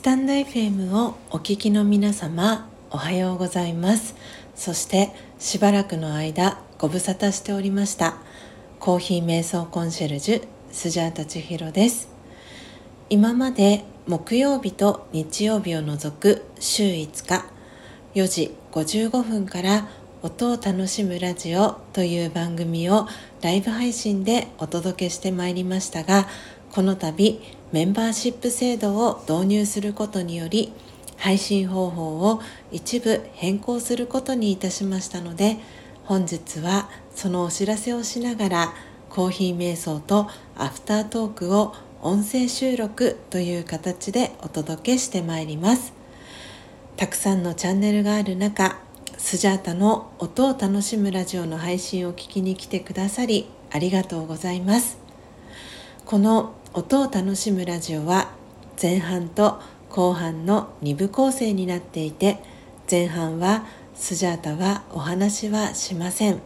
スタンド FM をお聞きの皆様おはようございます。そしてしばらくの間ご無沙汰しておりましたコーヒー瞑想コンシェルジュスジャータ千尋です。今まで木曜日と日曜日を除く週5日4時55分から音を楽しむラジオという番組をライブ配信でお届けしてまいりましたがこの度メンバーシップ制度を導入することにより配信方法を一部変更することにいたしましたので本日はそのお知らせをしながらコーヒー瞑想とアフタートークを音声収録という形でお届けしてまいります。たくさんのチャンネルがある中スジャータの音を楽しむラジオの配信を聞きに来てくださりありがとうございます。この音を楽しむラジオは前半と後半の2部構成になっていて前半はスジャータはお話はしません。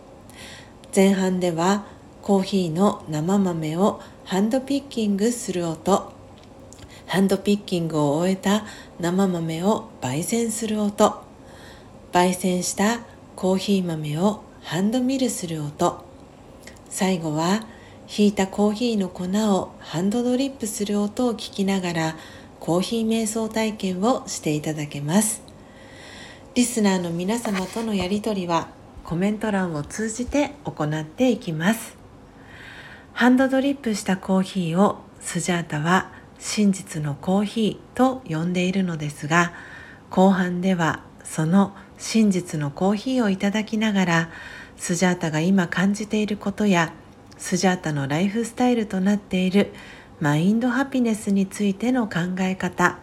前半ではコーヒーの生豆をハンドピッキングする音。ハンドピッキングを終えた生豆を焙煎する音。焙煎したコーヒー豆をハンドミルする音。最後はひいたコーヒーの粉をハンドドリップする音を聞きながらコーヒー瞑想体験をしていただけます。リスナーの皆様とのやり取りはコメント欄を通じて行っていきます。ハンドドリップしたコーヒーをスジャータは真実のコーヒーと呼んでいるのですが後半ではその真実のコーヒーをいただきながらスジャータが今感じていることやスジャータのライフスタイルとなっているマインドハピネスについての考え方。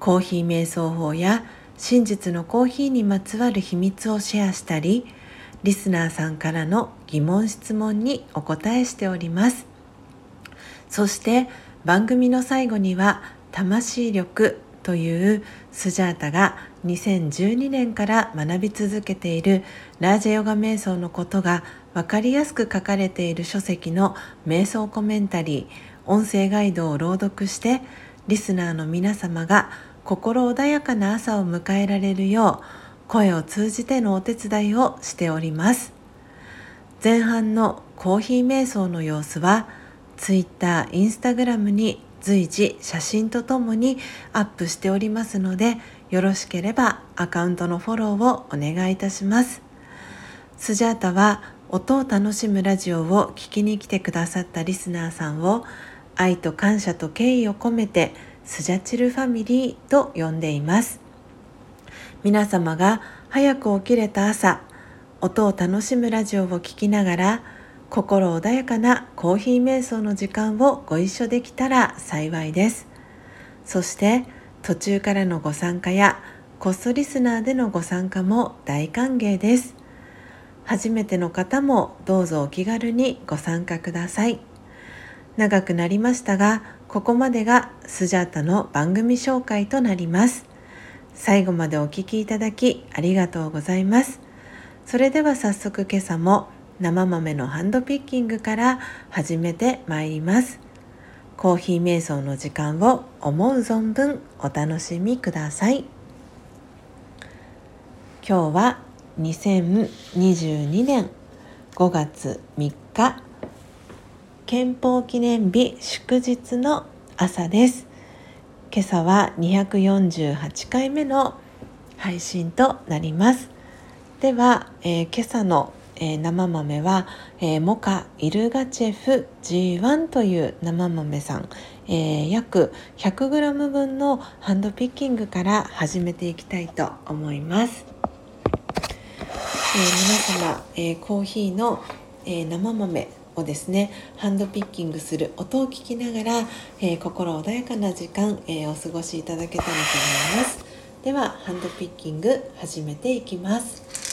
コーヒー瞑想法や真実のコーヒーにまつわる秘密をシェアしたりリスナーさんからの疑問質問にお答えしております。そして番組の最後には魂力というスジャータが2012年から学び続けているラージェヨガ瞑想のことが分かりやすく書かれている書籍の瞑想コメンタリー音声ガイドを朗読してリスナーの皆様が心穏やかな朝を迎えられるよう声を通じてのお手伝いをしております。前半のコーヒー瞑想の様子は Twitter、Instagram に随時写真とともにアップしておりますのでよろしければアカウントのフォローをお願いいたします。スジャータは音を楽しむラジオを聴きに来てくださったリスナーさんを愛と感謝と敬意を込めてスジャチルファミリーと呼んでいます。皆様が早く起きれた朝音を楽しむラジオを聴きながら心穏やかなコーヒー瞑想の時間をご一緒できたら幸いです。そして途中からのご参加やコストリスナーでのご参加も大歓迎です。初めての方もどうぞお気軽にご参加ください。長くなりましたがここまでがスジャータの番組紹介となります。最後までお聴きいただきありがとうございます。それでは早速今朝も生豆のハンドピッキングから始めてまいります。コーヒー瞑想の時間を思う存分お楽しみください。今日は2022年5月3日。憲法記念日祝日の朝です。今朝は248回目の配信となります。では、えー、今朝の、えー、生豆は、えー、モカイルガチェフ G1 という生豆さん、えー、約 100g 分のハンドピッキングから始めていきたいと思います。えー、皆様、えー、コーヒーの、え、生豆をですねハンドピッキングする音を聞きながら、え心穏やかな時間、えお過ごしいただけたらと思います。ではハンドピッキング始めていきます。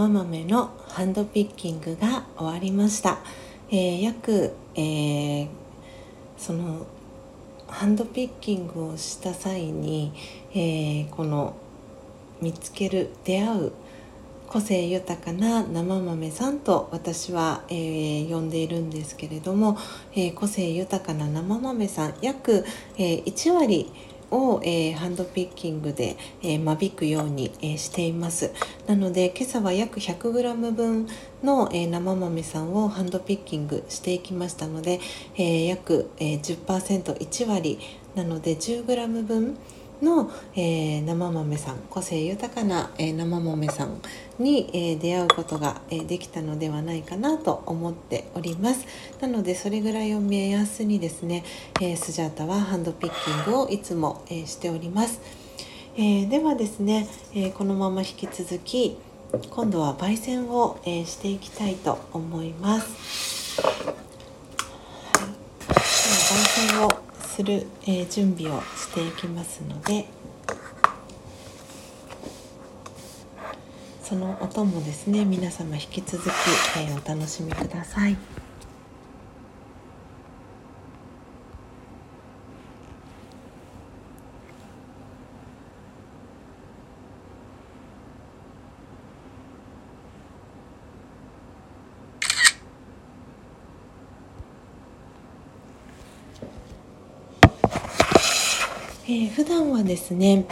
生豆のハンドピッキングが終わりました、えー、約、えー、そのハンドピッキングをした際に、えこの見つける出会う個性豊かな生豆さんと私は、えー、呼んでいるんですけれども、えー、個性豊かな生豆さん約、えー、1割を、えー、ハンドピッキングで、えー、間引くように、えー、しています。なので今朝は約 100g 分の、え生豆さんをハンドピッキングしていきましたので、え約、えー 10%1 割。なので 10g 分の、えー、生豆さん個性豊かな、えー、生豆さんに、えー、出会うことが、えできたのではないかなと思っております。なのでそれぐらいを目安にですね、えスジャータはハンドピッキングをいつも、えしております、えではですね、えこのまま引き続き今度は焙煎を、えしていきたいと思います、はい、焙煎をする、えー、準備をしていきますのでその音もですね皆様引き続き、えー、お楽しみください。えー、普段はですね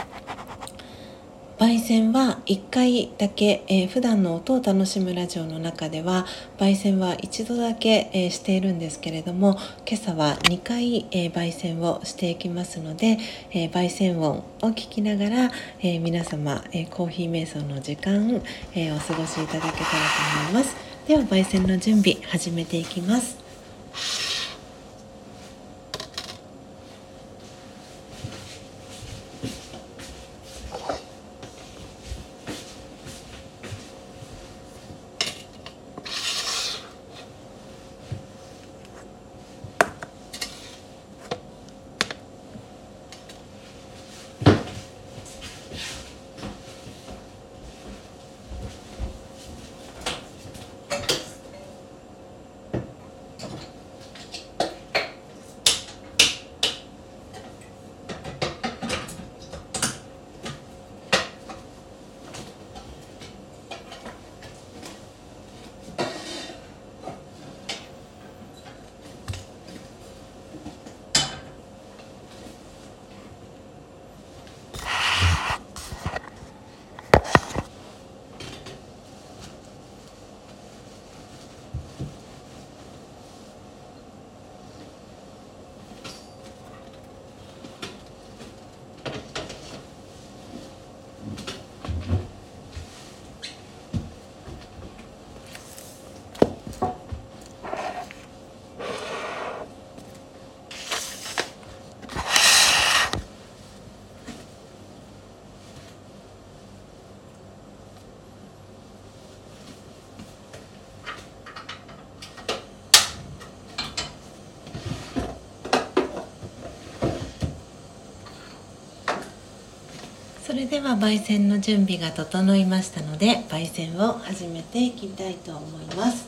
焙煎は1回だけ、えー、普段の音を楽しむラジオの中では焙煎は一度だけ、えー、しているんですけれども今朝は2回、えー、焙煎をしていきますので、えー、焙煎音を聞きながら、えー、皆様、えー、コーヒー瞑想の時間、えー、お過ごしいただけたらと思います。では焙煎の準備始めていきます。れでは焙煎の準備が整いましたので焙煎を始めていきたいと思います。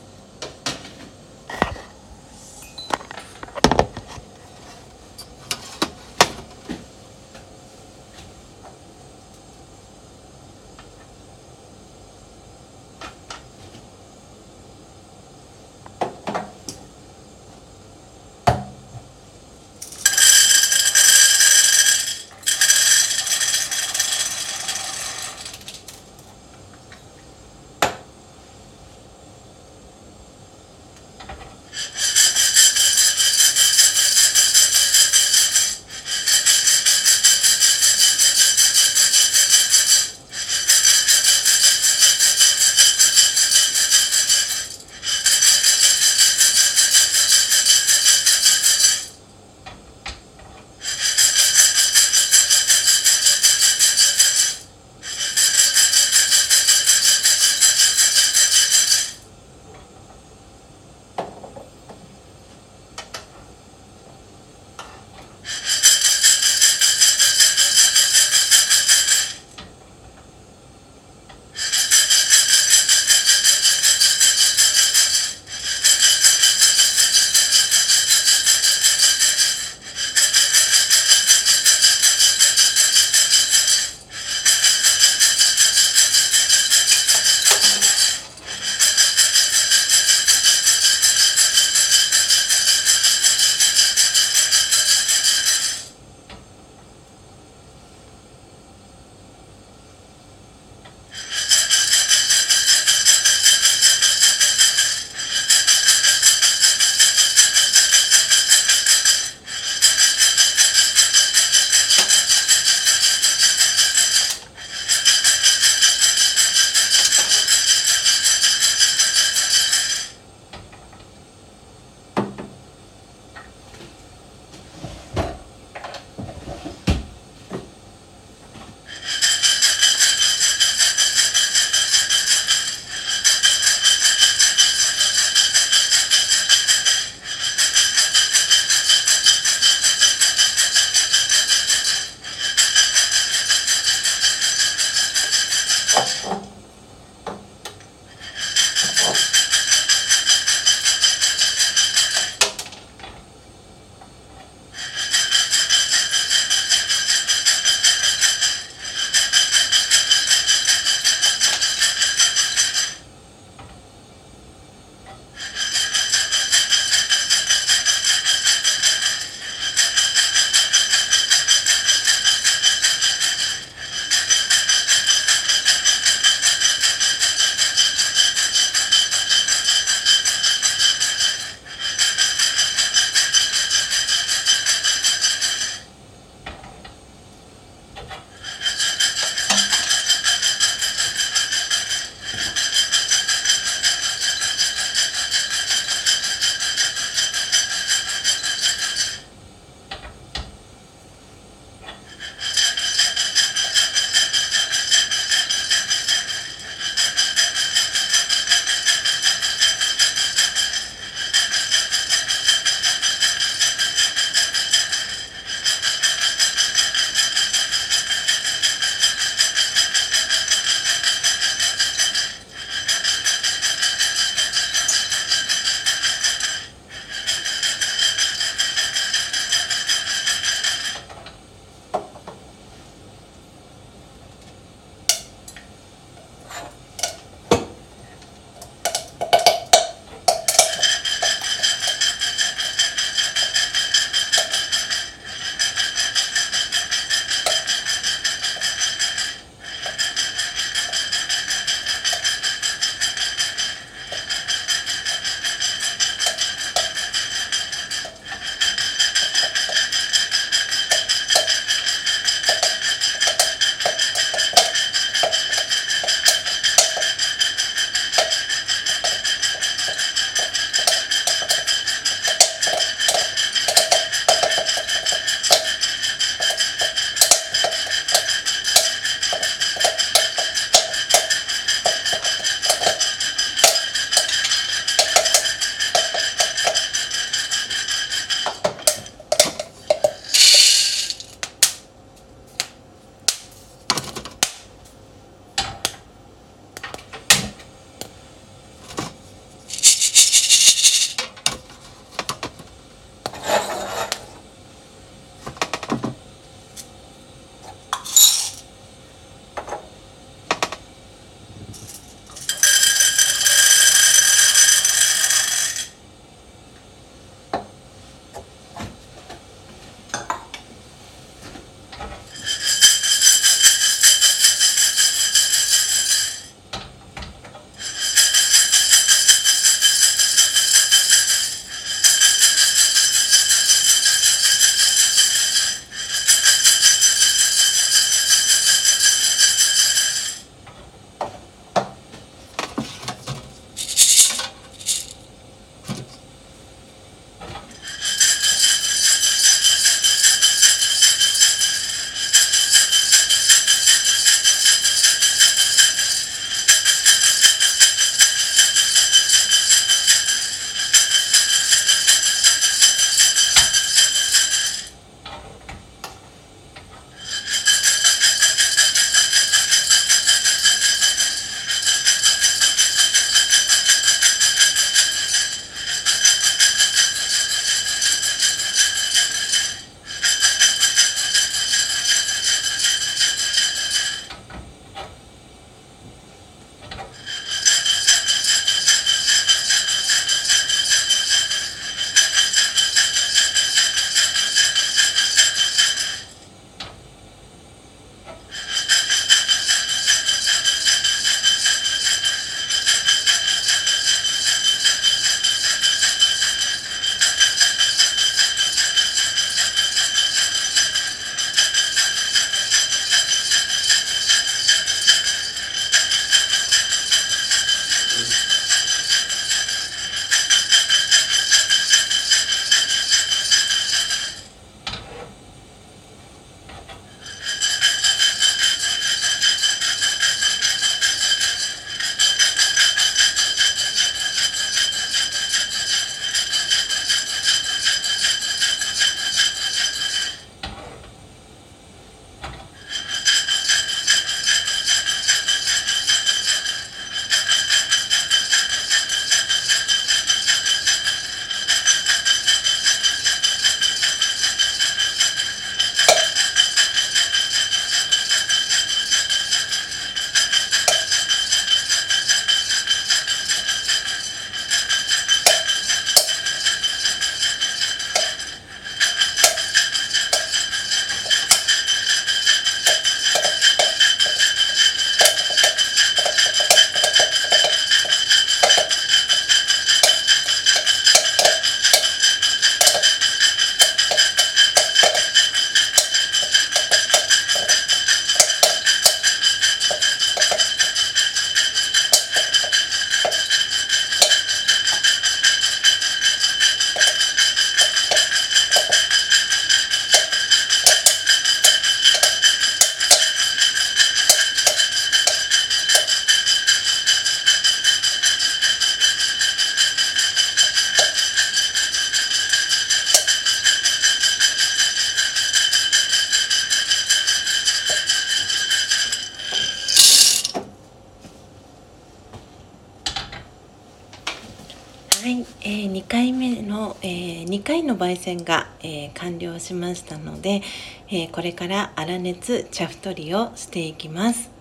焙煎が、えー、完了しましたので、えー、これから粗熱茶太りをしていきます。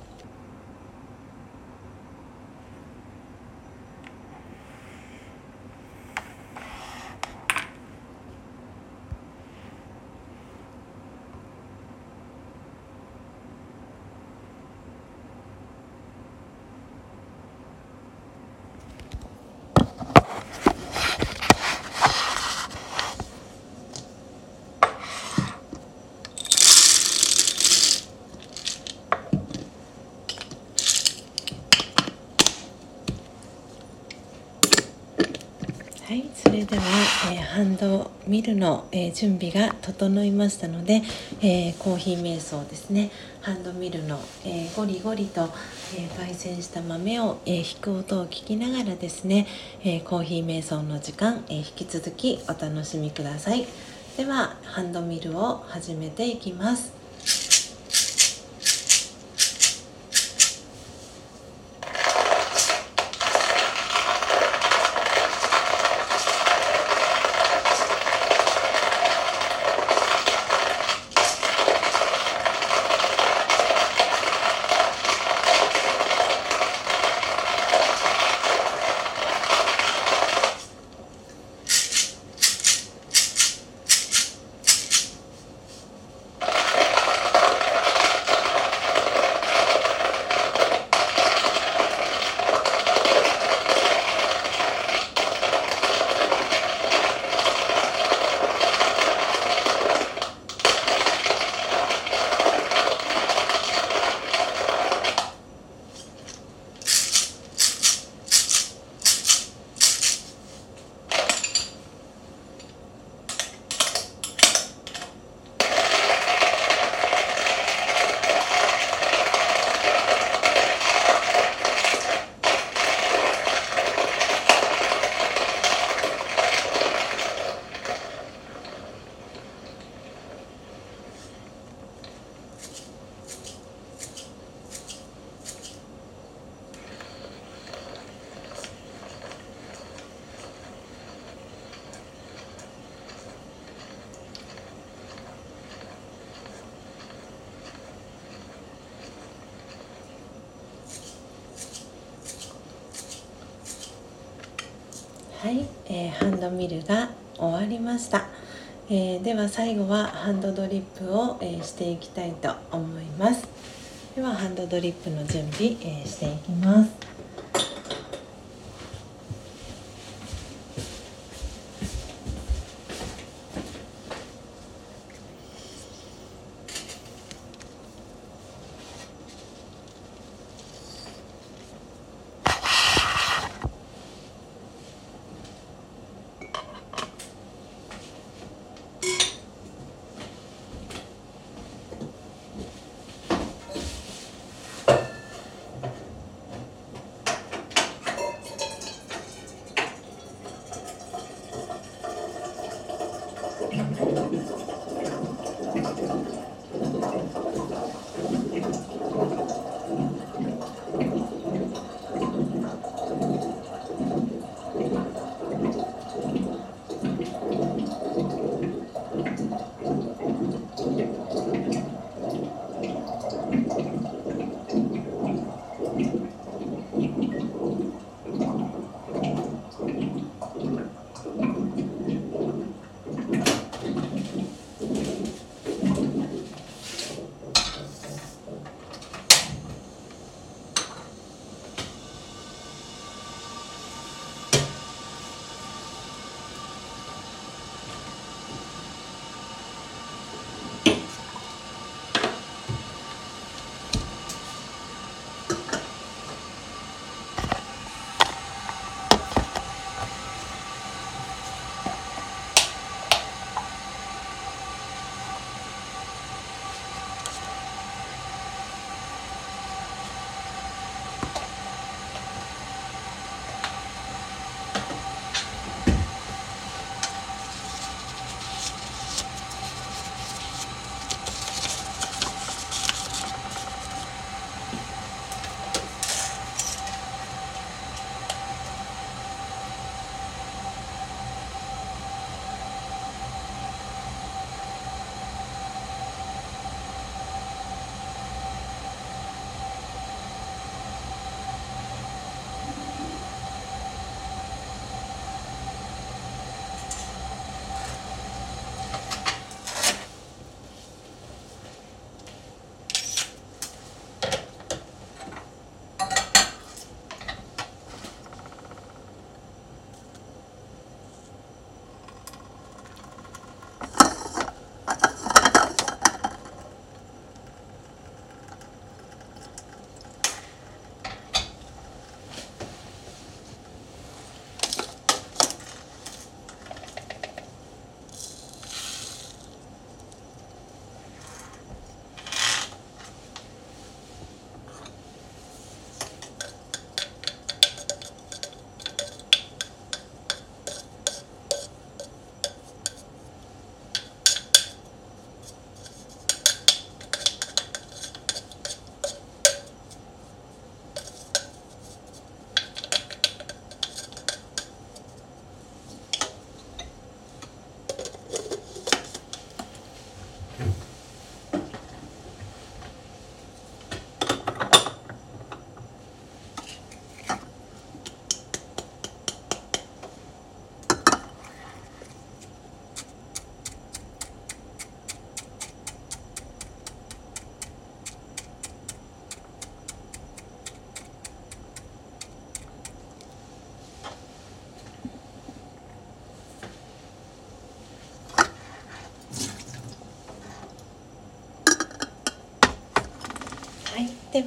はいそれでは、えー、ハンドミルの、えー、準備が整いましたので、えー、コーヒー瞑想ですね。ハンドミルの、えゴリゴリと、え焙煎した豆を、え引く音を聞きながらですね、えコーヒー瞑想の時間、え引き続きお楽しみください。ではハンドミルを始めていきますはい、えー、ハンミルが終わりました、えー、では最後はハンドドリップを、えー、していきたいと思います。ではハンドドリップの準備、えしていきます。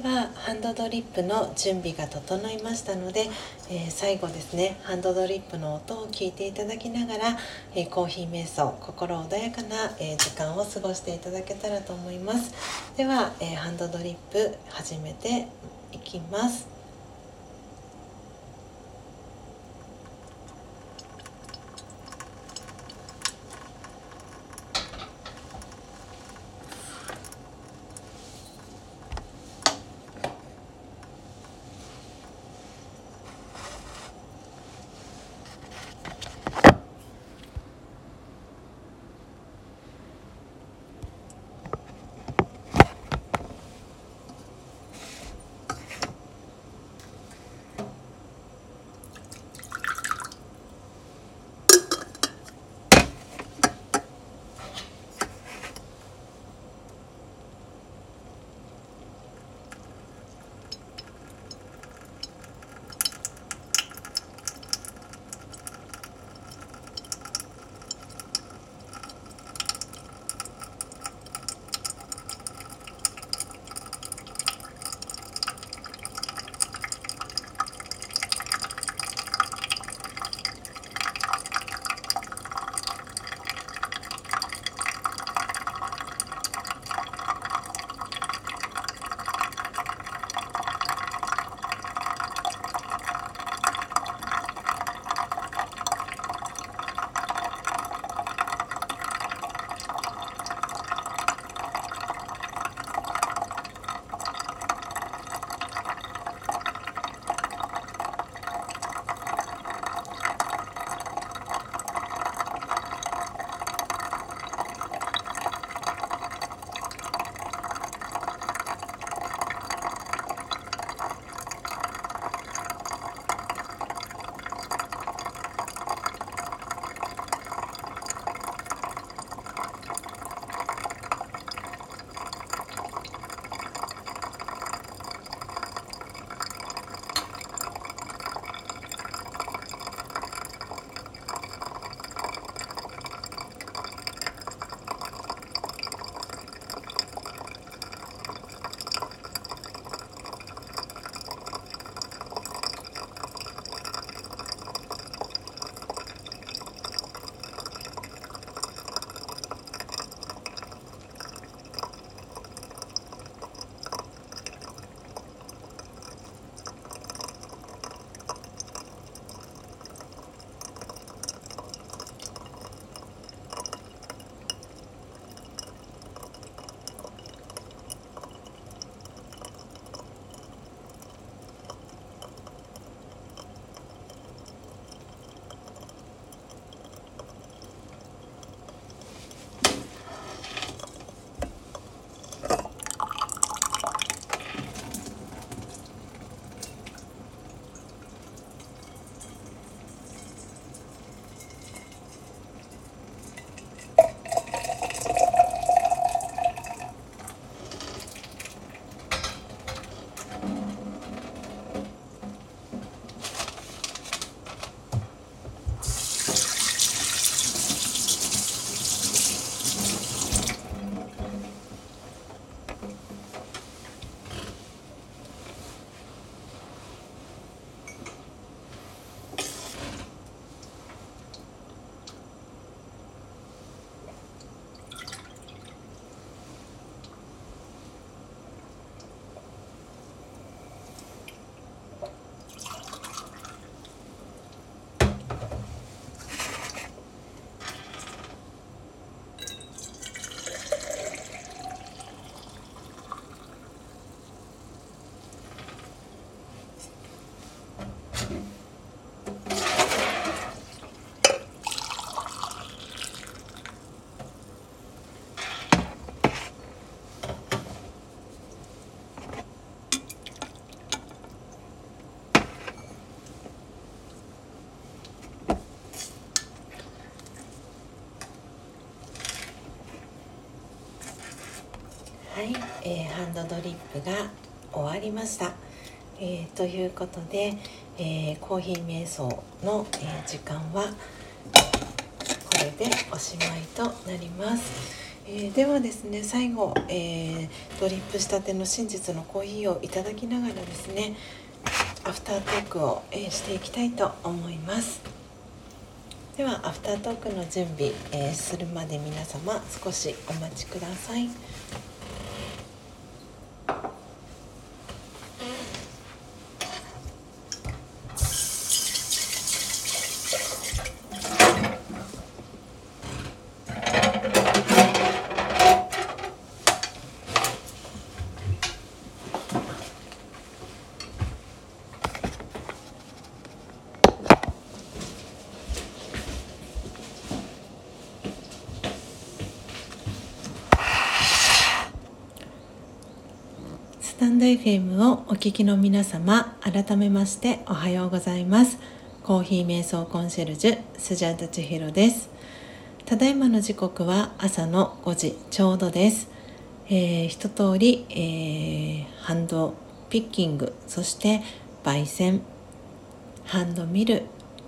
は、ハンドドリップの準備が整いましたので、えー、最後ですねハンドドリップの音を聞いていただきながら、えー、コーヒー瞑想心穏やかな、えー、時間を過ごしていただけたらと思います。では、えハンドドリップ始めていきます。えー、ハンドドリップが終わりました。えー、ということで、えー、コーヒー瞑想の、え時間はこれでおしまいとなります。え、ではですね最後、え、ドリップしたての真実のコーヒーをいただきながらですねアフタートークを、えー、していきたいと思いますではアフタートークの準備、えするまで皆様少しお待ちください。タンド FM をお聞きの皆様改めましておはようございますコーヒー瞑想コンシェルジュスジャータチヒロですただいまの時刻は朝の5時ちょうどです、えー、一通り、えー、ハンドピッキングそして焙煎ハンドミル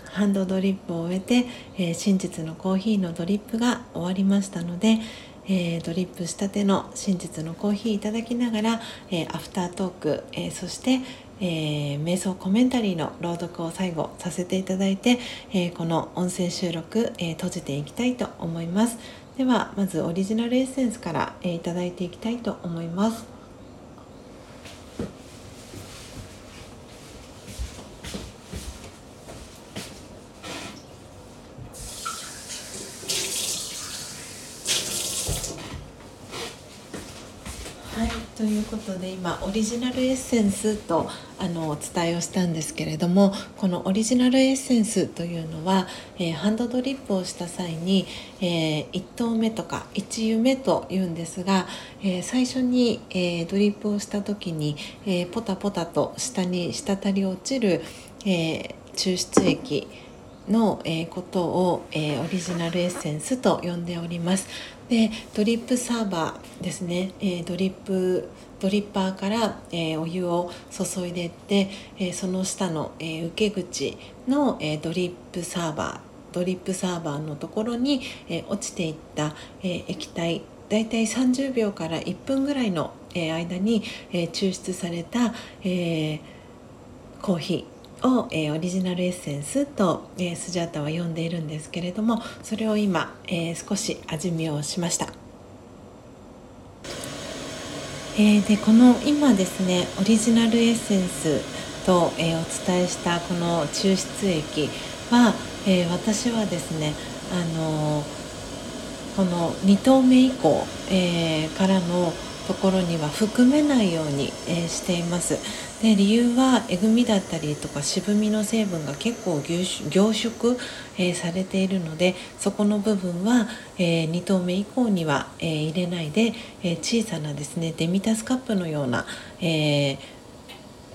ハンドドリップを終えて、えー、真実のコーヒーのドリップが終わりましたので、えー、ドリップしたての真実のコーヒーいただきながら、えー、アフタートーク、えー、そして、え瞑想コメンタリーの朗読を最後させていただいて、えこの音声収録、え閉じていきたいと思います。ではまずオリジナルエッセンスから、えいただいていきたいと思います。ということで今オリジナルエッセンスとあのお伝えをしたんですけれどもこのオリジナルエッセンスというのは、えー、ハンドドリップをした際に、えー、1投目とか1湯目というんですが、えー、最初に、えドリップをした時に、えポタポタと下に滴り落ちる、え抽出液の、えことを、えオリジナルエッセンスと呼んでおります。でドリップサーバーですね、えー、ドリップドリッパーから、えー、お湯を注いでいって、えー、その下の、え受け口の、えドリップサーバードリップサーバーのところに、え落ちていった、え液体だいたい30秒から1分ぐらいの、え間に、え抽出された、えコーヒー。を、えー、オリジナルエッセンスと、えー、スジャータは呼んでいるんですけれどもそれを今、えー、少し味見をしました。えー、でこの今ですねオリジナルエッセンスと、えー、お伝えしたこの抽出液は、えー、私はですねあのこの2投目以降、えからのところには含めないように、えしています。で理由はえぐみだったりとか渋みの成分が結構凝縮、えー、されているのでそこの部分は、えー、2投目以降には、えー、入れないで、え小さなですねデミタスカップのような、え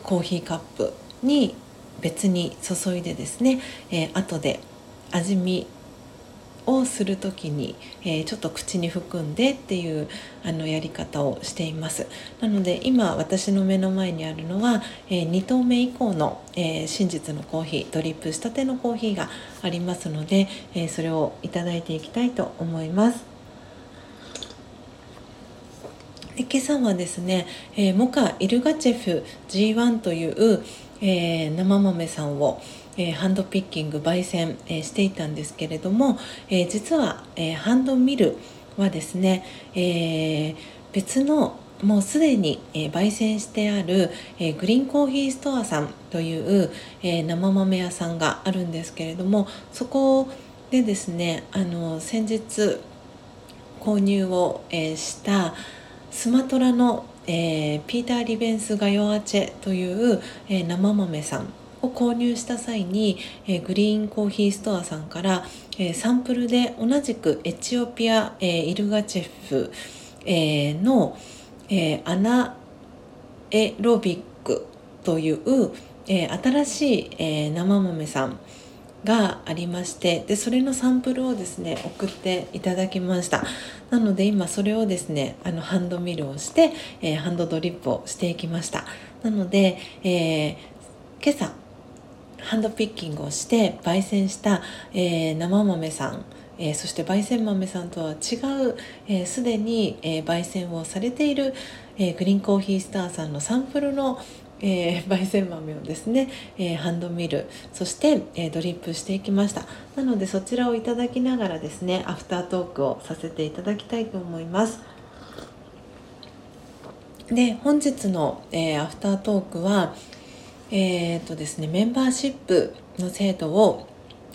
コーヒーカップに別に注いでですね、え後で味見をする時に、えー、ちょっと口に含んでっていうあのやり方をしています。なので今私の目の前にあるのは、えー、2投目以降の、えー、真実のコーヒードリップしたてのコーヒーがありますので、えそれをいただいていきたいと思います。で今朝はですね、えモカ・イルガチェフ G1 という、え生豆さんを、えー、ハンドピッキング焙煎、えー、していたんですけれども、えー、実は、えハンドミルはですね、え別のもうすでに、え焙煎してある、えグリーンコーヒーストアさんという、え生豆屋さんがあるんですけれどもそこでですねあの先日購入を、えしたスマトラの、えピーター・リベンス・ガヨアチェという、え生豆さんを購入した際に、え、グリーンコーヒーストアさんから、え、サンプルで同じくエチオピア、え、イルガチェフ、え、の、え、アナエロビックという、え、新しい、えー、生豆さんがありましてでそれのサンプルをですね送っていただきました。なので今それをですねあのハンドミルをして、えー、ハンドドリップをしていきました。なので、えー、今朝ハンドピッキングをして焙煎した、えー、生豆さん、えー、そして焙煎豆さんとは違うすで、ー、に、えー、焙煎をされている、えグリーンコーヒースターさんのサンプルのえー、焙煎豆をですね、えー、ハンドミルそして、えー、ドリップしていきました。なのでそちらをいただきながらですねアフタートークをさせていただきたいと思います。で本日の、えアフタートークはえーとですね、メンバーシップの制度を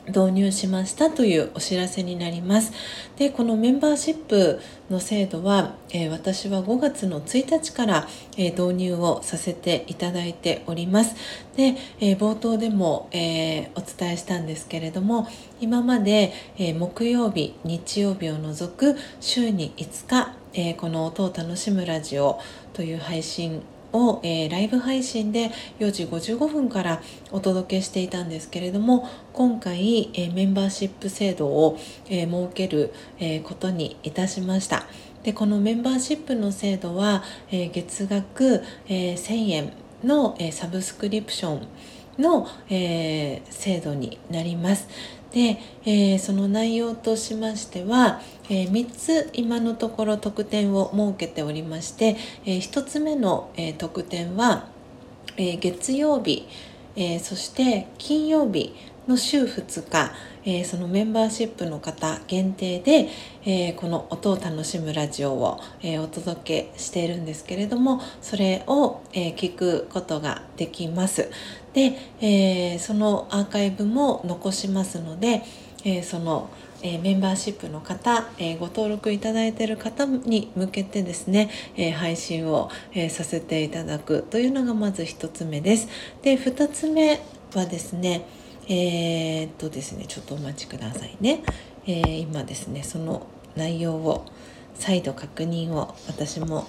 導入しましたというお知らせになります。で、このメンバーシップの制度は、えー、私は5月の1日から、えー、導入をさせていただいております。で、えー、冒頭でも、えお伝えしたんですけれども、今まで、え木曜日、日曜日を除く週に5日、えこの音を楽しむラジオという配信を、えー、ライブ配信で4時55分からお届けしていたんですけれども今回、えー、メンバーシップ制度を、えー、設ける、えことにいたしました。でこのメンバーシップの制度は、え月額、え1000円の、えサブスクリプションの、え制度になります。で、え、その内容としましては、えー、3つ今のところ特典を設けておりまして、えー、1つ目の、えー、特典は、えー、月曜日、え、そして金曜日の週2日、え、そのメンバーシップの方限定で、え、この音を楽しむラジオを、え、お届けしているんですけれどもそれを、え聞くことができます。で、えそのアーカイブも残しますので、えそのえメンバーシップの方、えご登録いただいている方に向けてですね、え配信を、えさせていただくというのがまず1つ目です。で2つ目はですねえー、っとですねちょっとお待ちくださいね、えー、今ですねその内容を再度確認を私も、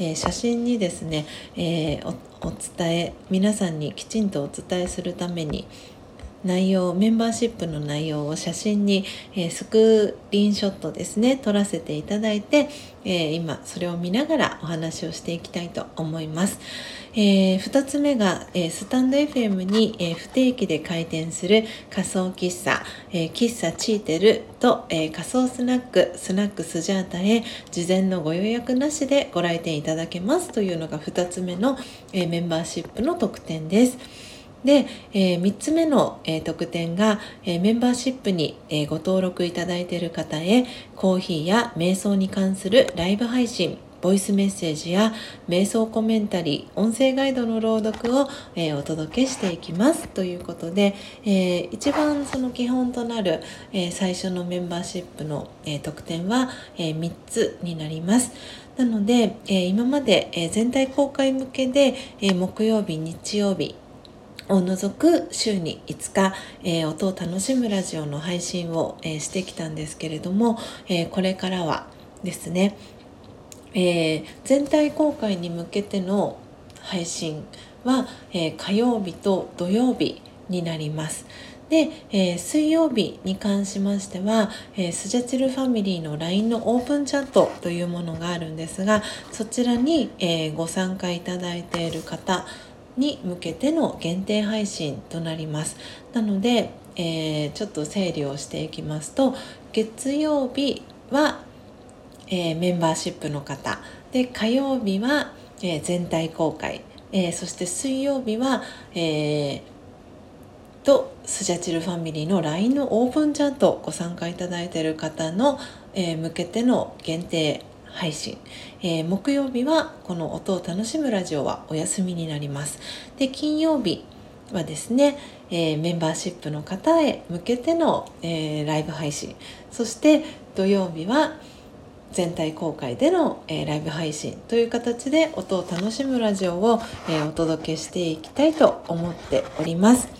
えー、写真にですね、えお伝え皆さんにきちんとお伝えするために内容メンバーシップの内容を写真に、え、スクリーンショットですね撮らせていただいて、え、今それを見ながらお話をしていきたいと思います。えー、2つ目が、え、スタンド FM に、え、不定期で開店する仮想喫茶、え、喫茶チーテルと、え、仮想スナックスナックスジャータへ事前のご予約なしでご来店いただけますというのが2つ目の、え、メンバーシップの特典です。で、えー、3つ目の、えー、特典が、えー、メンバーシップに、えご登録いただいている方へコーヒーや瞑想に関するライブ配信ボイスメッセージや瞑想コメンタリー音声ガイドの朗読を、えお届けしていきますということで、え一番その基本となる、え最初のメンバーシップの、え特典は、え3つになります。なので、え今まで、え全体公開向けで、え木曜日日曜日を除く週に5日、えー、音を楽しむラジオの配信を、えー、してきたんですけれども、えー、これからはですね、え全体公開に向けての配信は、え火曜日と土曜日になります。で、えー、水曜日に関しましては、えー、スジャチルファミリーの LINE のオープンチャットというものがあるんですがそちらに、えー、ご参加いただいている方に向けての限定配信となります。なので、えー、ちょっと整理をしていきますと月曜日は、えー、メンバーシップの方。で火曜日は、えー、全体公開、えそして水曜日は、えとスジャチルファミリーの LINE のオープンチャットご参加いただいている方の、え向けての限定配信、えー、木曜日はこの音を楽しむラジオはお休みになりますで金曜日はですね、えー、メンバーシップの方へ向けての、えー、ライブ配信そして土曜日は全体公開での、えー、ライブ配信という形で音を楽しむラジオを、えお届けしていきたいと思っております。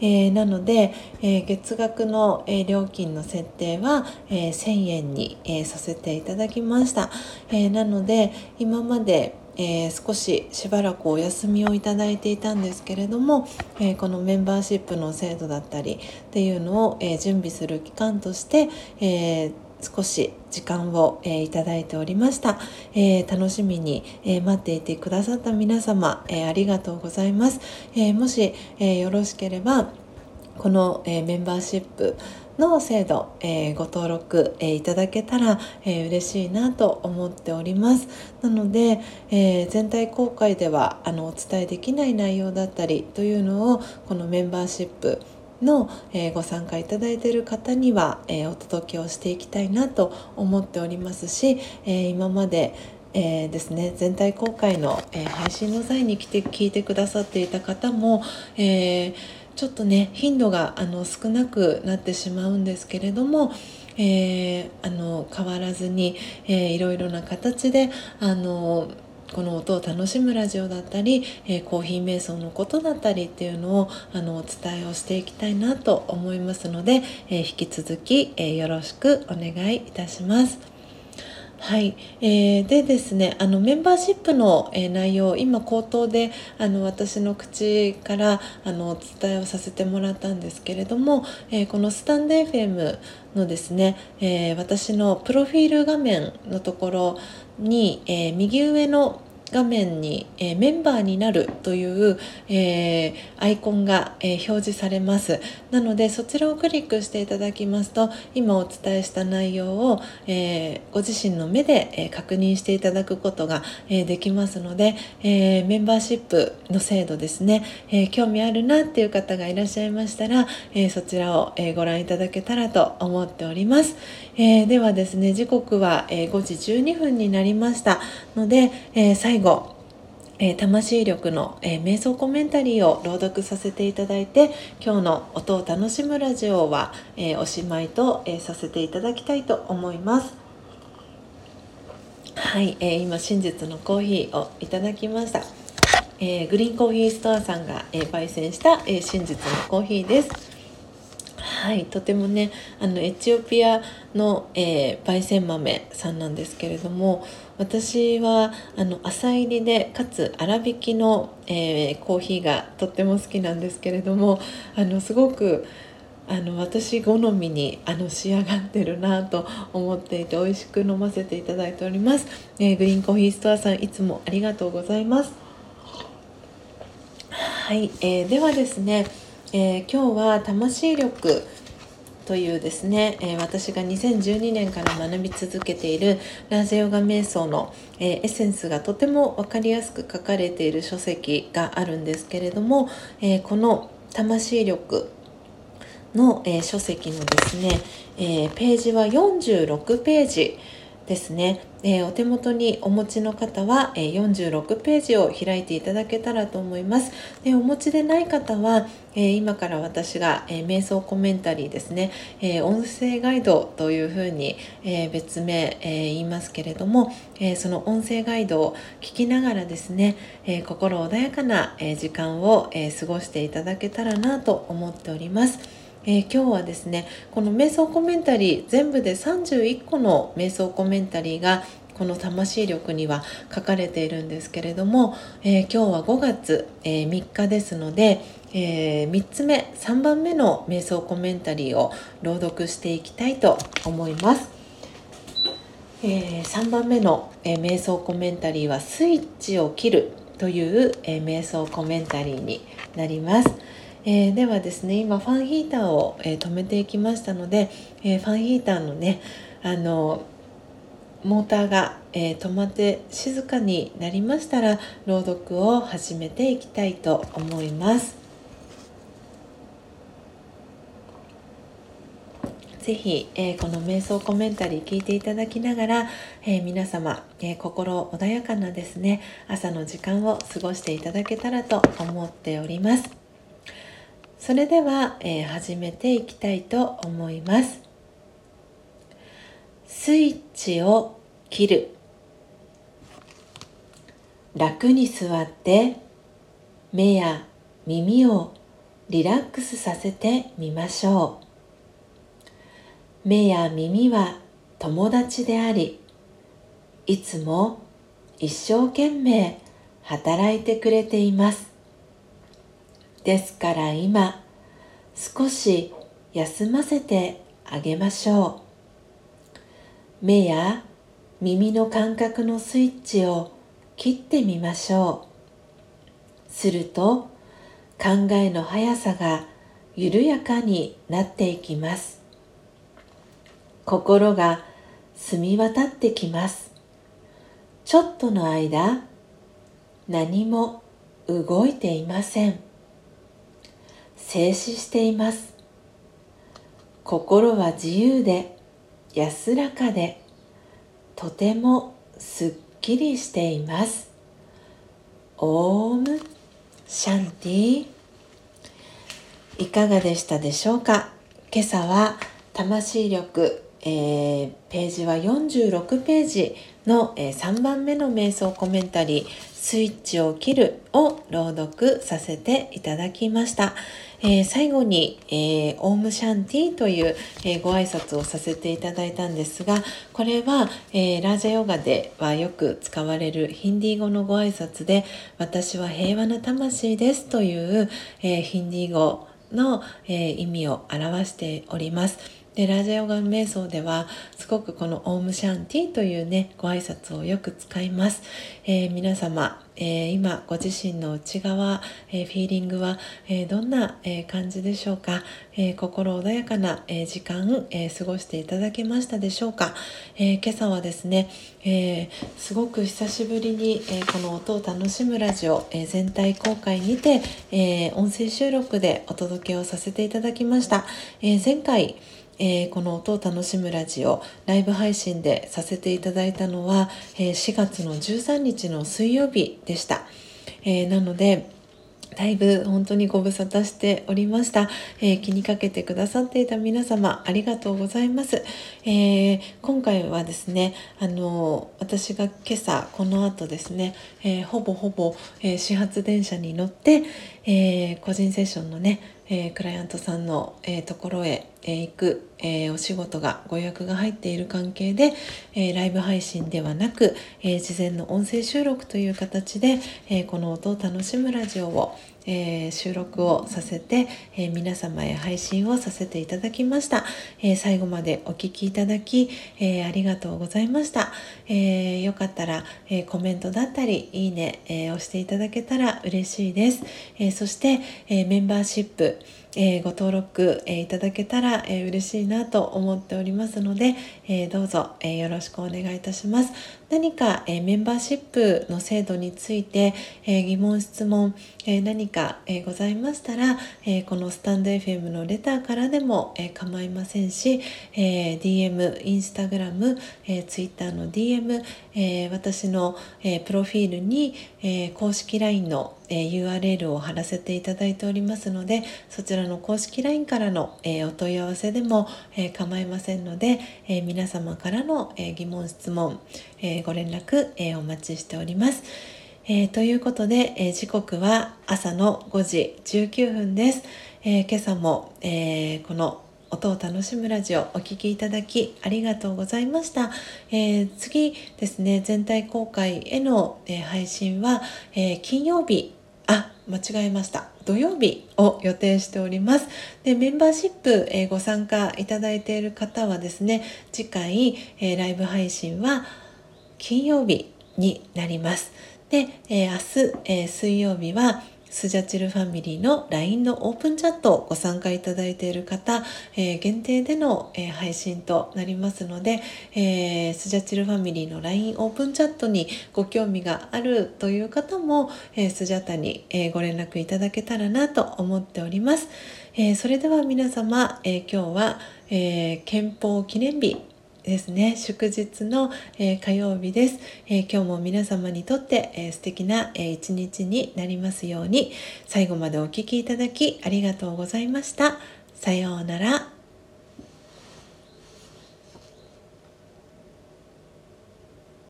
えー、なので、えー、月額の、え、料金の設定は、え1000円に、えさせていただきました、えなので今までえー、少ししばらくお休みをいただいていたんですけれども、えー、このメンバーシップの制度だったりっていうのを、えー、準備する期間として、え少し時間を、えー、いただいておりました、えー、楽しみに、えー、待っていてくださった皆様、えありがとうございます、えもし、えよろしければこの、えメンバーシップの制度、えー、ご登録、えー、いただけたら、えー、嬉しいなと思っております。なので、え、全体公開ではあのお伝えできない内容だったりというのをこのメンバーシップの、え、ご参加いただいている方には、え、お届けをしていきたいなと思っておりますし、え、今までえー、ですね全体公開の、え配信の際に来て聞いてくださっていた方も、えちょっとね頻度があの少なくなってしまうんですけれども、えあの変わらずに、えー、いろいろな形であのこの音を楽しむラジオだったり、えー、コーヒー瞑想のことだったりっていうのをあのお伝えをしていきたいなと思いますので、えー、引き続き、えー、よろしくお願いいたします。はい、えー、でですねあのメンバーシップの、えー、内容今口頭であの私の口からあのお伝えをさせてもらったんですけれども、えー、このスタンド FM のですね、え私のプロフィール画面のところに、え右上の画面に、えー、メンバーになるという、えー、アイコンが、えー、表示されます。なのでそちらをクリックしていただきますと今お伝えした内容を、えご自身の目で、え確認していただくことが、えできますので、えメンバーシップの制度ですね、え興味あるなっていう方がいらっしゃいましたら、えそちらを、えご覧いただけたらと思っております、えではですね時刻は、え5時12分になりました。ので、え最後最後、えー、魂力の、えー、瞑想コメンタリーを朗読させていただいて今日の音を楽しむラジオは、えー、おしまいと、えさせていただきたいと思います。はい、え今真実のコーヒーをいただきました、えグリーンコーヒーストアさんが、え焙煎した、え真実のコーヒーです。はいとてもねあのエチオピアの、えー、焙煎豆さんなんですけれども私はあの浅入りでかつ粗挽きの、えー、コーヒーがとっても好きなんですけれどもあのすごくあの私好みにあの仕上がってるなと思っていて美味しく飲ませていただいております、えー、グリーンコーヒーストアさんいつもありがとうございます。はい、えー、ではですねえー、今日は魂力というですね、えー、私が2012年から学び続けているラージェヨガ瞑想の、えー、エッセンスがとても分かりやすく書かれている書籍があるんですけれども、えこの魂力の、え書籍のですね、えページは46ページ。ですね、えー、お手元にお持ちの方は、えー、46ページを開いていただけたらと思います。でお持ちでない方は、えー、今から私が、え瞑想コメンタリーですね、え音声ガイドというふうに、え別名、え言いますけれども、えその音声ガイドを聞きながらですね、え心穏やかな、え時間を、え過ごしていただけたらなと思っております。えー、今日はですねこの瞑想コメンタリー全部で31個の瞑想コメンタリーがこの魂力には書かれているんですけれども、えー、今日は5月、えー、3日ですので、えー、3つ目3番目の瞑想コメンタリーを朗読していきたいと思います。え、3番目の、え、瞑想コメンタリーは「スイッチを切る」という、え、瞑想コメンタリーになります。えー、ではですね今ファンヒーターを、えー、止めていきましたので、えー、ファンヒーターのねあのモーターが、え止まって静かになりましたら朗読を始めていきたいと思います。ぜひ、えー、この瞑想コメンタリー聞いていただきながら、えー、皆様、えー、心穏やかなですね朝の時間を過ごしていただけたらと思っております。それでは、えー、始めていきたいと思います。スイッチを切る。楽に座って目や耳をリラックスさせてみましょう。目や耳は友達でありいつも一生懸命働いてくれています。ですから今少し休ませてあげましょう。目や耳の感覚のスイッチを切ってみましょう。すると考えの速さが緩やかになっていきます。心が澄み渡ってきます。ちょっとの間何も動いていません。静止しています。心は自由で安らかでとてもすっきりしています。オームシャンティいかがでしたでしょうか？今朝は魂力、えー、ページは46ページの、えー、3番目の瞑想コメンタリー「スイッチを切る」を朗読させていただきました。えー、最後に、えー、オームシャンティという、えー、ご挨拶をさせていただいたんですがこれは、え、ラージャヨガではよく使われるヒンディー語のご挨拶で「私は平和な魂です」という、えヒンディー語の、え意味を表しております。でラジオガン瞑想ではすごくこのオームシャンティというねご挨拶をよく使います、えー、皆様、えー、今ご自身の内側、えー、フィーリングは、えどんな、え感じでしょうか、え心穏やかな、え時間、え過ごしていただけましたでしょうか、え今朝はですね、えすごく久しぶりに、えこの音を楽しむラジオ、え全体公開にて、え音声収録でお届けをさせていただきました、え前回えー、この音を楽しむラジオライブ配信でさせていただいたのは、えー、4月の13日の水曜日でした、えー、なのでだいぶ本当にご無沙汰しておりました、えー、気にかけてくださっていた皆様ありがとうございます、えー、今回はですねあの私が今朝この後ですね、えー、ほぼほぼ、え始発電車に乗って、え個人セッションのねえー、クライアントさんの、えー、ところへ、えー、行く、えお仕事がご予約が入っている関係で、えライブ配信ではなく、え事前の音声収録という形で、えこの音を楽しむラジオを、え収録をさせて、え皆様へ配信をさせていただきました、え最後までお聴きいただき、えありがとうございました、えよかったら、えコメントだったりいいね、え押していただけたら嬉しいです、えそして、えメンバーシップえ、ご登録、え、いただけたら、え、嬉しいなと思っておりますので、えどうぞ、えよろしくお願いいたします。何か、えメンバーシップの制度について、え疑問質問、え何か、えございましたら、えこのスタンド FM のレターからでも、え構いませんし、え DM、インスタグラム、え Twitter の DM、え私の、えプロフィールに、え公式 LINE のえ URL を貼らせていただいておりますのでそちらの公式 LINE からの、えお問い合わせでも、え構いませんので、え皆様からの、え疑問質問、えご連絡、えお待ちしております。えー、ということで、え、時刻は朝の5時19分です。え、今朝も、えこの音を楽しむラジオお聴きいただきありがとうございました。えー、次ですね、全体公開への、えー、配信は、えー、金曜日あ間違えました土曜日を予定しておりますでメンバーシップ、え、ご参加いただいている方はですね次回、え、ライブ配信は金曜日になりますで、えー、明日、え水曜日はスジャチルファミリーの LINE のオープンチャットをご参加いただいている方、えー、限定での、えー、配信となりますので、えー、スジャチルファミリーの LINE オープンチャットにご興味があるという方も、えスジャタに、えご連絡いただけたらなと思っております。えそれでは皆様、え今日は、え憲法記念日ですね。祝日の、えー、火曜日です、えー、今日も皆様にとって、えー、素敵な、えー、一日になりますように最後までお聴きいただきありがとうございました。さようなら。